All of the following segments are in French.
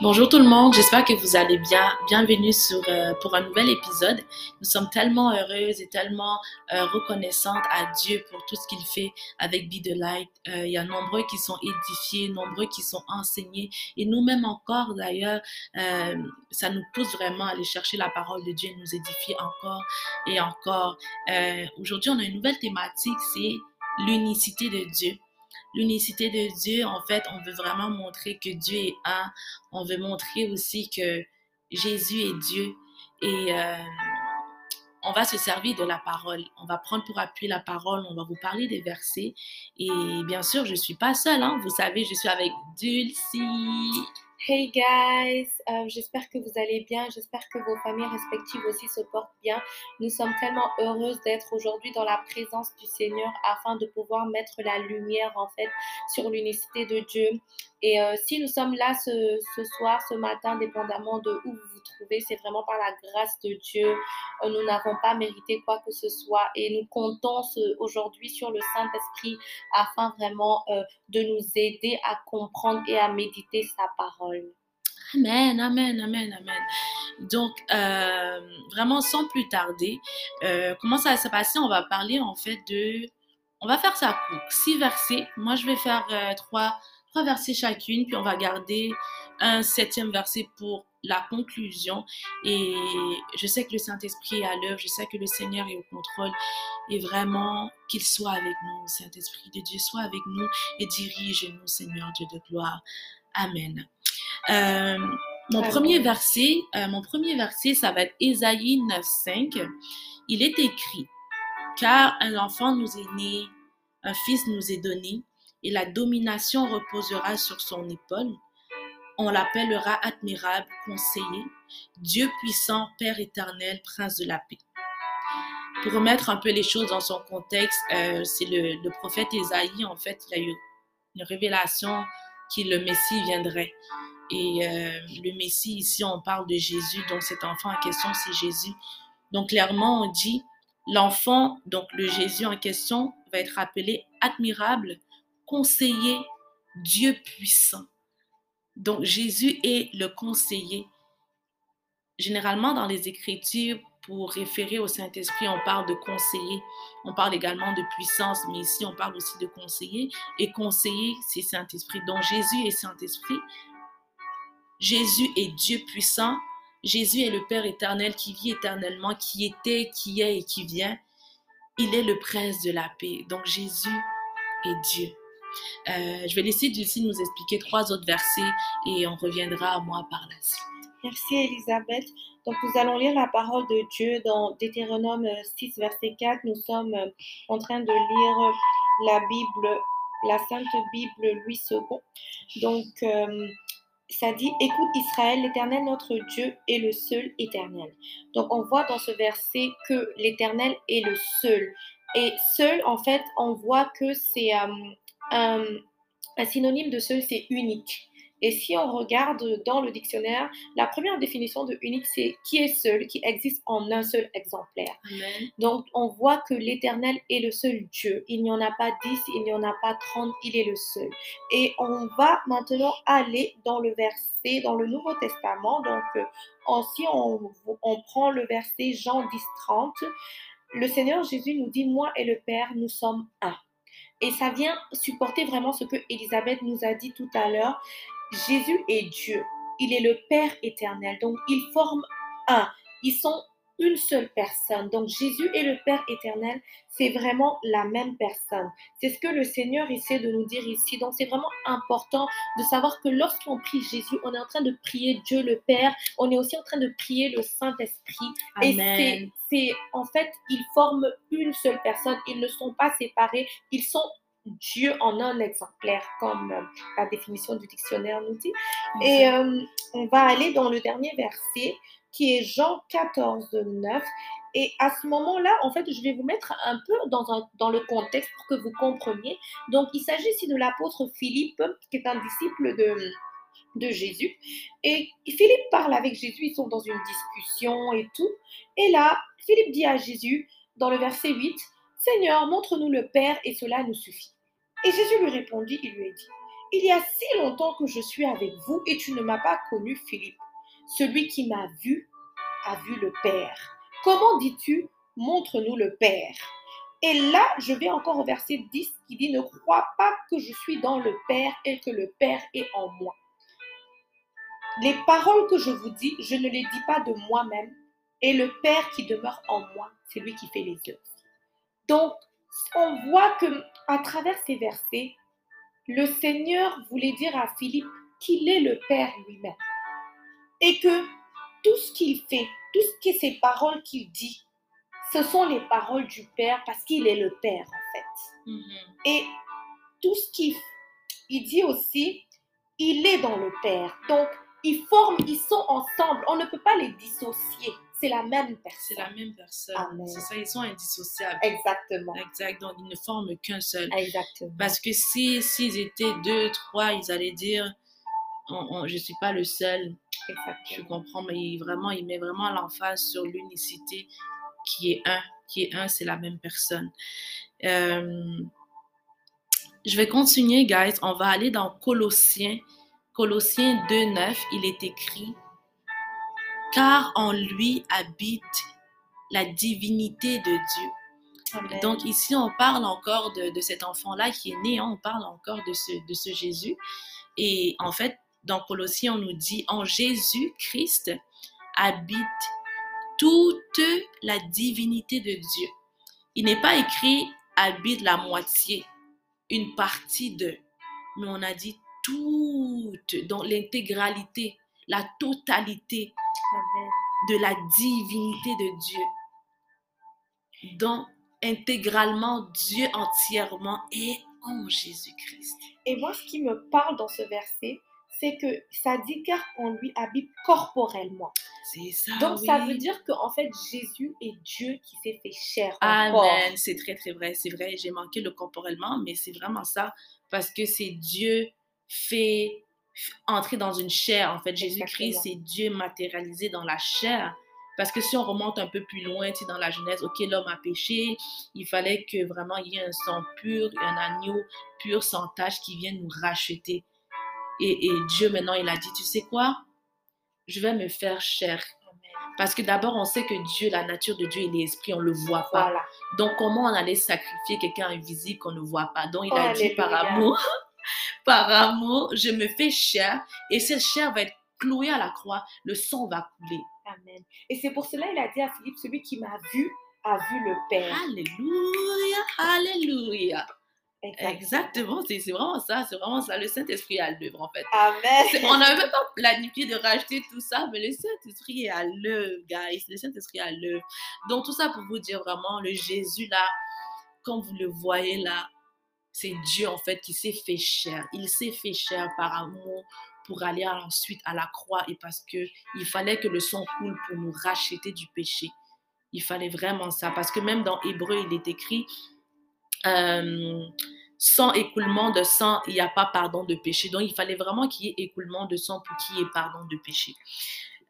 Bonjour tout le monde, j'espère que vous allez bien. Bienvenue euh, pour un nouvel épisode. Nous sommes tellement heureuses et tellement euh, reconnaissantes à Dieu pour tout ce qu'il fait avec Be. Euh, il y a nombreux qui sont édifiés, nombreux qui sont enseignés et nous-mêmes encore d'ailleurs, ça nous pousse vraiment à aller chercher la parole de Dieu et nous édifier encore et encore. Aujourd'hui, on a une nouvelle thématique, c'est l'unicité de Dieu l'unicité de Dieu, en fait, on veut vraiment montrer que Dieu est un. On veut montrer aussi que Jésus est Dieu. Et euh, on va se servir de la parole. On va prendre pour appui la parole. On va vous parler des versets. Et bien sûr, je ne suis pas seule. Hein. Vous savez, je suis avec Dulcie. Hey guys, euh, j'espère que vous allez bien, j'espère que vos familles respectives aussi se portent bien. Nous sommes tellement heureuses d'être aujourd'hui dans la présence du Seigneur afin de pouvoir mettre la lumière en fait sur l'unicité de Dieu. Et euh, si nous sommes là ce, soir, ce matin, dépendamment de où vous vous trouvez, c'est vraiment par la grâce de Dieu. Euh, nous n'avons pas mérité quoi que ce soit et nous comptons aujourd'hui sur le Saint-Esprit afin vraiment de nous aider à comprendre et à méditer sa parole. Amen, amen, amen, amen. Donc, euh, vraiment, sans plus tarder, euh, comment ça va se passer? On va parler en fait de... On va faire ça court. Six versets. Moi, je vais faire euh, trois, versets chacune, puis on va garder un septième verset pour la conclusion. Et je sais que le Saint-Esprit est à l'œuvre, je sais que le Seigneur est au contrôle et vraiment qu'il soit avec nous, Saint-Esprit de Dieu, soit avec nous et dirige-nous, Seigneur Dieu de gloire. Amen. Euh, mon premier verset, euh, mon premier verset, ça va être Ésaïe 9.5. Il est écrit, car un enfant nous est né, un fils nous est donné, et la domination reposera sur son épaule. On l'appellera admirable, conseiller, Dieu puissant, Père éternel, prince de la paix. Pour remettre un peu les choses dans son contexte, euh, c'est le, le prophète Ésaïe, en fait, il a eu une révélation que le Messie viendrait. Et euh, le Messie, ici, on parle de Jésus, donc cet enfant en question, c'est Jésus. Donc clairement, on dit, l'enfant, donc le Jésus en question, va être appelé admirable, conseiller, Dieu puissant. Donc Jésus est le conseiller. Généralement, dans les Écritures, pour référer au Saint-Esprit, on parle de conseiller. On parle également de puissance, mais ici, on parle aussi de conseiller. Et conseiller, c'est Saint-Esprit. Donc Jésus est Saint-Esprit. Jésus est Dieu puissant. Jésus est le Père éternel qui vit éternellement, qui était, qui est et qui vient. Il est le prince de la paix. Donc Jésus est Dieu. Euh, je vais laisser Dulcie nous expliquer trois autres versets et on reviendra à moi par la suite. Merci Elisabeth. Donc nous allons lire la parole de Dieu dans Deutéronome 6, verset 4. Nous sommes euh, en train de lire la Bible, la Sainte Bible Louis II. Donc euh, ça dit, écoute Israël, l'Éternel notre Dieu est le seul éternel. Donc on voit dans ce verset que l'Éternel est le seul. Et seul, en fait, on voit que c'est euh, un, un synonyme de seul, c'est unique. Et si on regarde dans le dictionnaire, la première définition de unique, c'est qui est seul, qui existe en un seul exemplaire. Amen. Donc, on voit que l'Éternel est le seul Dieu. Il n'y en a pas dix, il n'y en a pas trente, il est le seul. Et on va maintenant aller dans le verset, dans le Nouveau Testament. Donc, euh, en- si on, on prend le verset Jean 10, 30, le Seigneur Jésus nous dit, moi et le Père, nous sommes un. Et ça vient supporter vraiment ce que Elisabeth nous a dit tout à l'heure. Jésus est Dieu. Il est le Père éternel. Donc, ils forment un. Ils sont une seule personne. Donc, Jésus et le Père éternel, c'est vraiment la même personne. C'est ce que le Seigneur essaie de nous dire ici. Donc, c'est vraiment important de savoir que lorsqu'on prie Jésus, on est en train de prier Dieu le Père. On est aussi en train de prier le Saint-Esprit. Et c'est, c'est, en fait, ils forment une seule personne. Ils ne sont pas séparés. Ils sont Dieu en un exemplaire, comme euh, la définition du dictionnaire nous dit. Et euh, on va aller dans le dernier verset qui est Jean 14, 9. Et à ce moment-là, en fait, je vais vous mettre un peu dans, un- dans le contexte pour que vous compreniez. Donc, il s'agit ici de l'apôtre Philippe, qui est un disciple de, de Jésus. Et Philippe parle avec Jésus, ils sont dans une discussion et tout. Et là, Philippe dit à Jésus, dans le verset 8, Seigneur, montre-nous le Père et cela nous suffit. Et Jésus lui répondit, il lui a dit, Il y a si longtemps que je suis avec vous et tu ne m'as pas connu, Philippe. Celui qui m'a vu a vu le Père. Comment dis-tu, montre-nous le Père Et là, je vais encore au verset 10 qui dit, ne crois pas que je suis dans le Père et que le Père est en moi. Les paroles que je vous dis, je ne les dis pas de moi-même, et le Père qui demeure en moi, c'est lui qui fait les œuvres. Donc, on voit que à travers ces versets, le Seigneur voulait dire à Philippe qu'il est le Père lui-même et que tout ce qu'il fait, tout ce qui est ces paroles qu'il dit, ce sont les paroles du Père parce qu'il est le Père en fait. Mhm. Et tout ce qu'il il dit aussi, il est dans le Père. Donc, ils forment, ils sont ensemble. On ne peut pas les dissocier. C'est la même C'est personne. la même personne. Amen. C'est ça, ils sont indissociables. Exactement. Exact. Donc, ils ne forment qu'un seul. Exactement. Parce que si s'ils étaient deux, trois, ils allaient dire on- on- je ne suis pas le seul. Je Exactement. comprends, mais il, vraiment, il met vraiment l'emphase sur l'unicité qui est un. Qui est un, c'est la même personne. Euh, je vais continuer, guys. On va aller dans Colossiens. Colossiens 2.9, il est écrit Car en lui habite la divinité de Dieu. Amen. Donc ici, on parle encore de, de cet enfant-là qui est né, hein, on parle encore de ce, de ce Jésus. Et en fait, dans Colossiens, on nous dit, en Jésus-Christ habite toute la divinité de Dieu. Il n'est pas écrit habite la moitié, une partie de, mais on a dit toute, donc l'intégralité, la totalité. De la divinité de Dieu. Donc, intégralement, Dieu entièrement est en Jésus-Christ. Et moi, ce qui me parle dans ce verset, c'est que ça dit car on lui habite corporellement. C'est ça. Donc, ça veut dire qu'en fait, Jésus est Dieu qui s'est fait chair en. Amen. C'est très, très vrai. C'est vrai. J'ai manqué le corporellement, mais c'est vraiment ça. Parce que c'est Dieu fait entrer dans une chair. En fait, Jésus-Christ, c'est Dieu matérialisé dans la chair. Parce que si on remonte un peu plus loin, tu sais, dans la Genèse, ok, l'homme a péché, il fallait que vraiment il y ait un sang pur, un agneau pur, sans tache, qui vienne nous racheter. Et, et Dieu, maintenant, il a dit, tu sais quoi? Je vais me faire chair. Parce que d'abord, on sait que Dieu, la nature de Dieu, il est esprit, on ne le voit pas. Voilà. Donc, comment on allait sacrifier quelqu'un invisible qu'on ne voit pas? Donc, il a dit par amour, par amour, je me fais chair et cette chair va être clouée à la croix. Le sang va couler. Amen. Et c'est pour cela il a dit à Philippe, celui qui m'a vu a vu le Père. Alléluia, alléluia. Exactement. C'est vraiment ça, c'est vraiment ça. Le Saint-Esprit est à l'œuvre, en fait. Amen. On n'avait même pas planifié de racheter tout ça, mais le Saint-Esprit est à l'œuvre, guys. Le Saint-Esprit est à l'œuvre. Donc, tout ça pour vous dire vraiment, le Jésus là, comme vous le voyez là, c'est Dieu en fait qui s'est fait chair. Il s'est fait chair par amour pour aller ensuite à la croix et parce que il fallait que le sang coule pour nous racheter du péché. Il fallait vraiment ça parce que même dans Hébreu, il est écrit euh, sans écoulement de sang, il n'y a pas pardon de péché. Donc, il fallait vraiment qu'il y ait écoulement de sang pour qu'il y ait pardon de péché.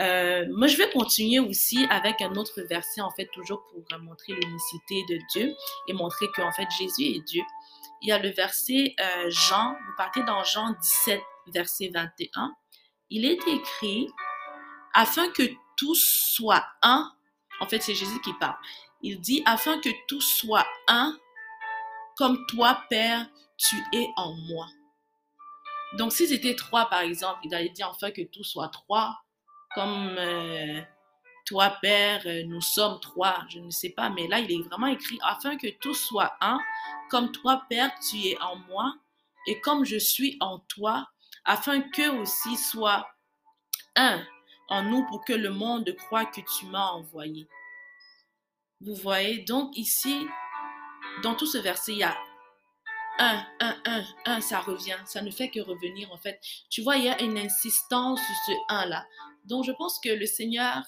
Euh, moi, je vais continuer aussi avec un autre verset, en fait, toujours pour montrer l'unicité de Dieu et montrer qu'en fait, Jésus est Dieu. Il y a le verset euh, Jean, vous partez dans Jean 17, verset 21. Il est écrit, afin que tous soient un, en fait, c'est Jésus qui parle. Il dit, afin que tous soient un, comme toi, Père, tu es en moi. Donc, s'ils étaient trois, par exemple, il allait dire enfin que tous soient trois, comme euh, toi, Père, euh, nous sommes trois, je ne sais pas, mais là, il est vraiment écrit afin que tous soient un, comme toi, Père, tu es en moi, et comme je suis en toi, afin qu'eux aussi soient un en nous pour que le monde croit que tu m'as envoyé. Vous voyez, donc ici, dans tout ce verset, il y a un, un, un, un, ça revient. Ça ne fait que revenir en fait. Tu vois, il y a une insistance sur ce un là. Donc je pense que le Seigneur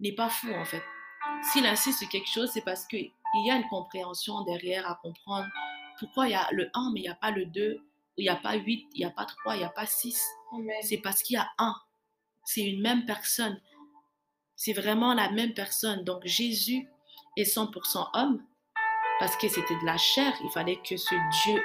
n'est pas fou en fait. S'il insiste sur quelque chose, c'est parce qu'il y a une compréhension derrière à comprendre pourquoi il y a le 1, mais il n'y a pas le 2, il n'y a pas 8, il n'y a pas 3, il n'y a pas 6. Amen. C'est parce qu'il y a un. C'est une même personne. C'est vraiment la même personne. Donc Jésus est 100% homme parce que c'était de la chair. Il fallait que ce Dieu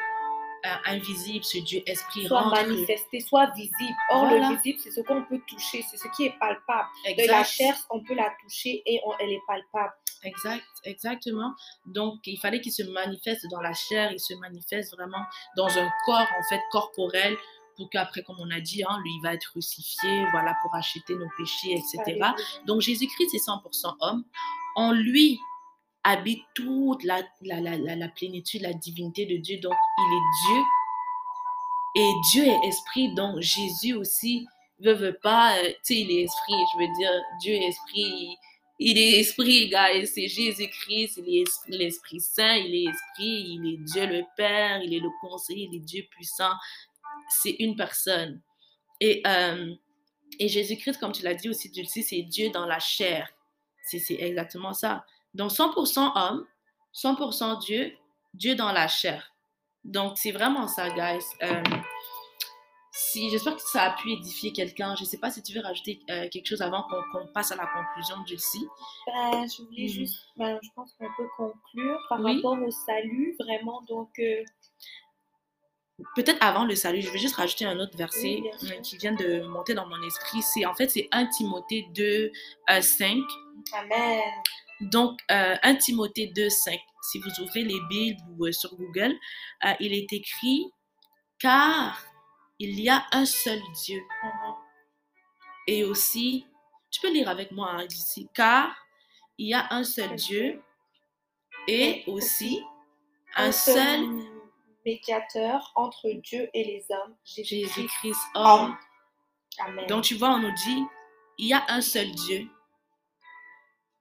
euh, invisible, ce Dieu esprit soit rentre. manifesté, soit visible. Or, Voilà. le visible, c'est ce qu'on peut toucher, c'est ce qui est palpable. De Exact. la chair, on peut la toucher et on- elle est palpable. Exact, exactement. Donc, il fallait qu'il se manifeste dans la chair, il se manifeste vraiment dans un corps, en fait, corporel, pour qu'après, comme on a dit, hein, lui, il va être crucifié, voilà, pour acheter nos péchés, etc. Donc, Jésus-Christ est 100% homme. En lui habite toute la, la, la, la, plénitude, la divinité de Dieu. Donc, il est Dieu. Et Dieu est esprit. Donc, Jésus aussi, veut, veut pas, euh, tu sais, il est esprit. Je veux dire, Dieu est esprit. Il est esprit, guys. C'est Jésus-Christ. Il est esprit- l'Esprit Saint. Il est esprit. Il est Dieu le Père. Il est le conseiller. Il est Dieu puissant. C'est une personne. Et, euh, et Jésus-Christ, comme tu l'as dit aussi, Dulcie, c'est Dieu dans la chair. C'est exactement ça. Donc 100% homme, 100% Dieu, Dieu dans la chair. Donc c'est vraiment ça, guys. Euh, si, J'espère que ça a pu édifier quelqu'un. Je ne sais pas si tu veux rajouter euh, quelque chose avant qu'on passe à la conclusion, Dulcie. Ben, je voulais Mhm. juste, ben, je pense qu'on peut conclure par Oui. rapport au salut, vraiment. Donc, euh, Peut-être avant le salut, je vais juste rajouter un autre verset Oui, euh, qui vient de monter dans mon esprit. C'est en fait c'est 1 Timothée 2, euh, 5. Amen. Donc, euh, 1 Timothée 2, 5, si vous ouvrez les Bibles ou euh, sur Google, euh, il est écrit Car il y a un seul Dieu. Mhm. Et aussi, tu peux lire avec moi hein, ici Car il y a un seul Dieu et aussi Un seul médiateur entre Dieu et les hommes, Jésus-Christ. Homme. Amen. Donc, tu vois, on nous dit il y a un seul Dieu.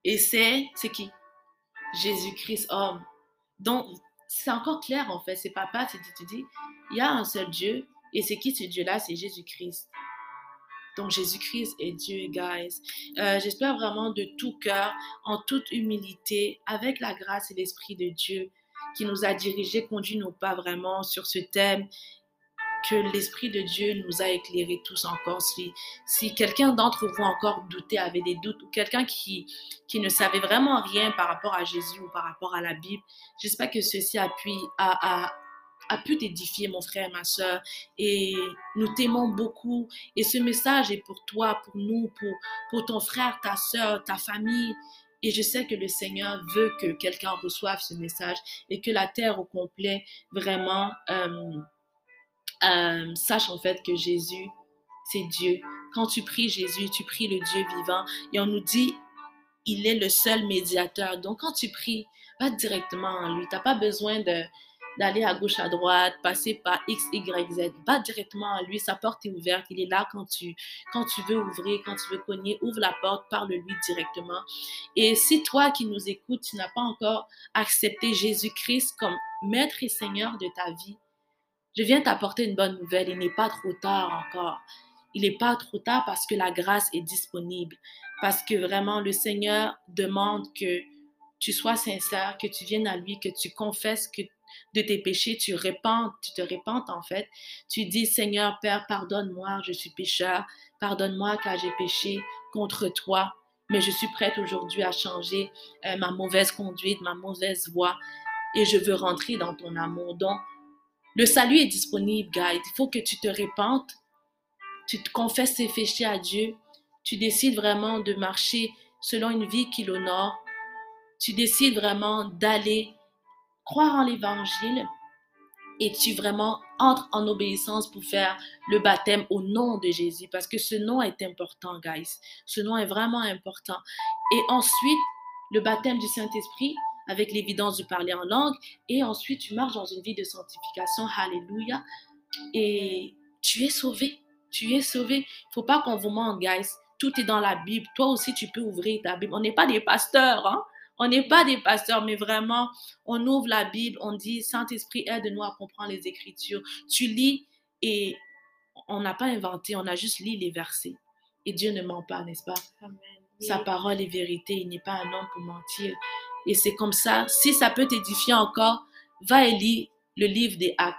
Et c'est qui Jésus-Christ homme. Donc, c'est encore clair en fait. C'est papa, tu dis, il y a un seul Dieu. Et c'est qui ce Dieu-là? C'est Jésus-Christ. Donc, Jésus-Christ est Dieu, guys. Euh, J'espère vraiment de tout cœur, en toute humilité, avec la grâce et l'Esprit de Dieu qui nous a dirigés, conduit nos pas vraiment sur ce thème, que l'Esprit de Dieu nous a éclairés tous encore. Si, si quelqu'un d'entre vous encore doutait, avait des doutes, ou quelqu'un qui, qui ne savait vraiment rien par rapport à Jésus ou par rapport à la Bible, j'espère que ceci a pu, a, a, a pu t'édifier, mon frère, ma soeur. Et nous t'aimons beaucoup. Et ce message est pour toi, pour nous, pour, pour ton frère, ta soeur, ta famille. Et je sais que le Seigneur veut que quelqu'un reçoive ce message et que la terre au complet vraiment euh, euh, sache en fait que Jésus, c'est Dieu. Quand tu pries Jésus, tu pries le Dieu vivant. Et on nous dit, il est le seul médiateur. Donc quand tu pries, va directement en lui. Tu n'as pas besoin de d'aller à gauche, à droite, passer par X, Y, Z. Va directement à lui, sa porte est ouverte. Il est là quand tu, quand tu veux ouvrir, quand tu veux cogner, ouvre la porte, parle-lui directement. Et si toi qui nous écoutes, tu n'as pas encore accepté Jésus-Christ comme maître et seigneur de ta vie, je viens t'apporter une bonne nouvelle. Il n'est pas trop tard encore. Il n'est pas trop tard parce que la grâce est disponible. Parce que vraiment, le Seigneur demande que tu sois sincère, que tu viennes à lui, que tu confesses que de tes péchés, tu répands, tu te repentes en fait. Tu dis, Seigneur Père, pardonne-moi, je suis pécheur. Pardonne-moi car j'ai péché contre toi. Mais je suis prête aujourd'hui à changer euh, ma mauvaise conduite, ma mauvaise voie. Et je veux rentrer dans ton amour. Donc, le salut est disponible, guys. Il faut que tu te répentes. Tu te confesses tes péchés à Dieu. Tu décides vraiment de marcher selon une vie qui l'honore. Tu décides vraiment d'aller croire en l'évangile et tu vraiment entres en obéissance pour faire le baptême au nom de Jésus parce que ce nom est important, guys. Ce nom est vraiment important. Et ensuite, le baptême du Saint-Esprit avec l'évidence de parler en langue et ensuite tu marches dans une vie de sanctification. Alléluia. Et tu es sauvé. Tu es sauvé. Il faut pas qu'on vous mente, guys. Tout est dans la Bible. Toi aussi, tu peux ouvrir ta Bible. On n'est pas des pasteurs, hein? On n'est pas des pasteurs, mais vraiment, on ouvre la Bible, on dit, Saint-Esprit, aide-nous à comprendre les Écritures. Tu lis et on n'a pas inventé, on a juste lu les versets. Et Dieu ne ment pas, n'est-ce pas? Amen. Sa parole est vérité, il n'est pas un homme pour mentir. Et c'est comme ça, si ça peut t'édifier encore, va et lis le livre des actes.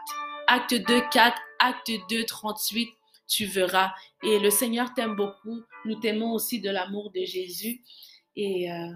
Acte 2, 4, acte 2, 38, tu verras. Et le Seigneur t'aime beaucoup. Nous t'aimons aussi de l'amour de Jésus. Et euh,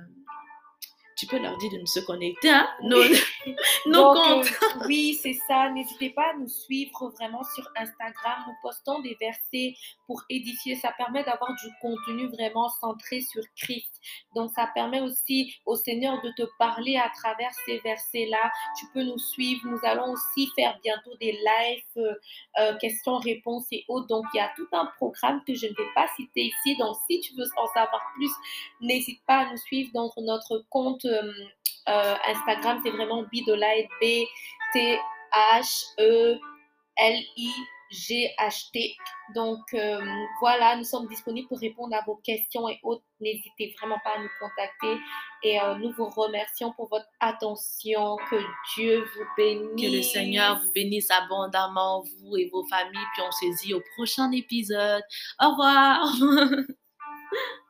tu peux leur dire de se connecter, hein? Nos, nos Donc, comptes. euh, oui, c'est ça. N'hésitez pas à nous suivre vraiment sur Instagram. Nous postons des versets pour édifier. Ça permet d'avoir du contenu vraiment centré sur Christ. Donc, ça permet aussi au Seigneur de te parler à travers ces versets-là. Tu peux nous suivre. Nous allons aussi faire bientôt des lives, euh, euh, questions-réponses et autres. Donc, il y a tout un programme que je ne vais pas citer ici. Donc, si tu veux en savoir plus, n'hésite pas à nous suivre dans notre compte euh, euh, Instagram. C'est vraiment Bidolight, B-T-H-E-L-I-G-H-T. Donc, euh, voilà, nous sommes disponibles pour répondre à vos questions et autres. N'hésitez vraiment pas à nous contacter. Et nous vous remercions pour votre attention. Que Dieu vous bénisse. Que le Seigneur vous bénisse abondamment, vous et vos familles. Puis on se dit au prochain épisode. Au revoir.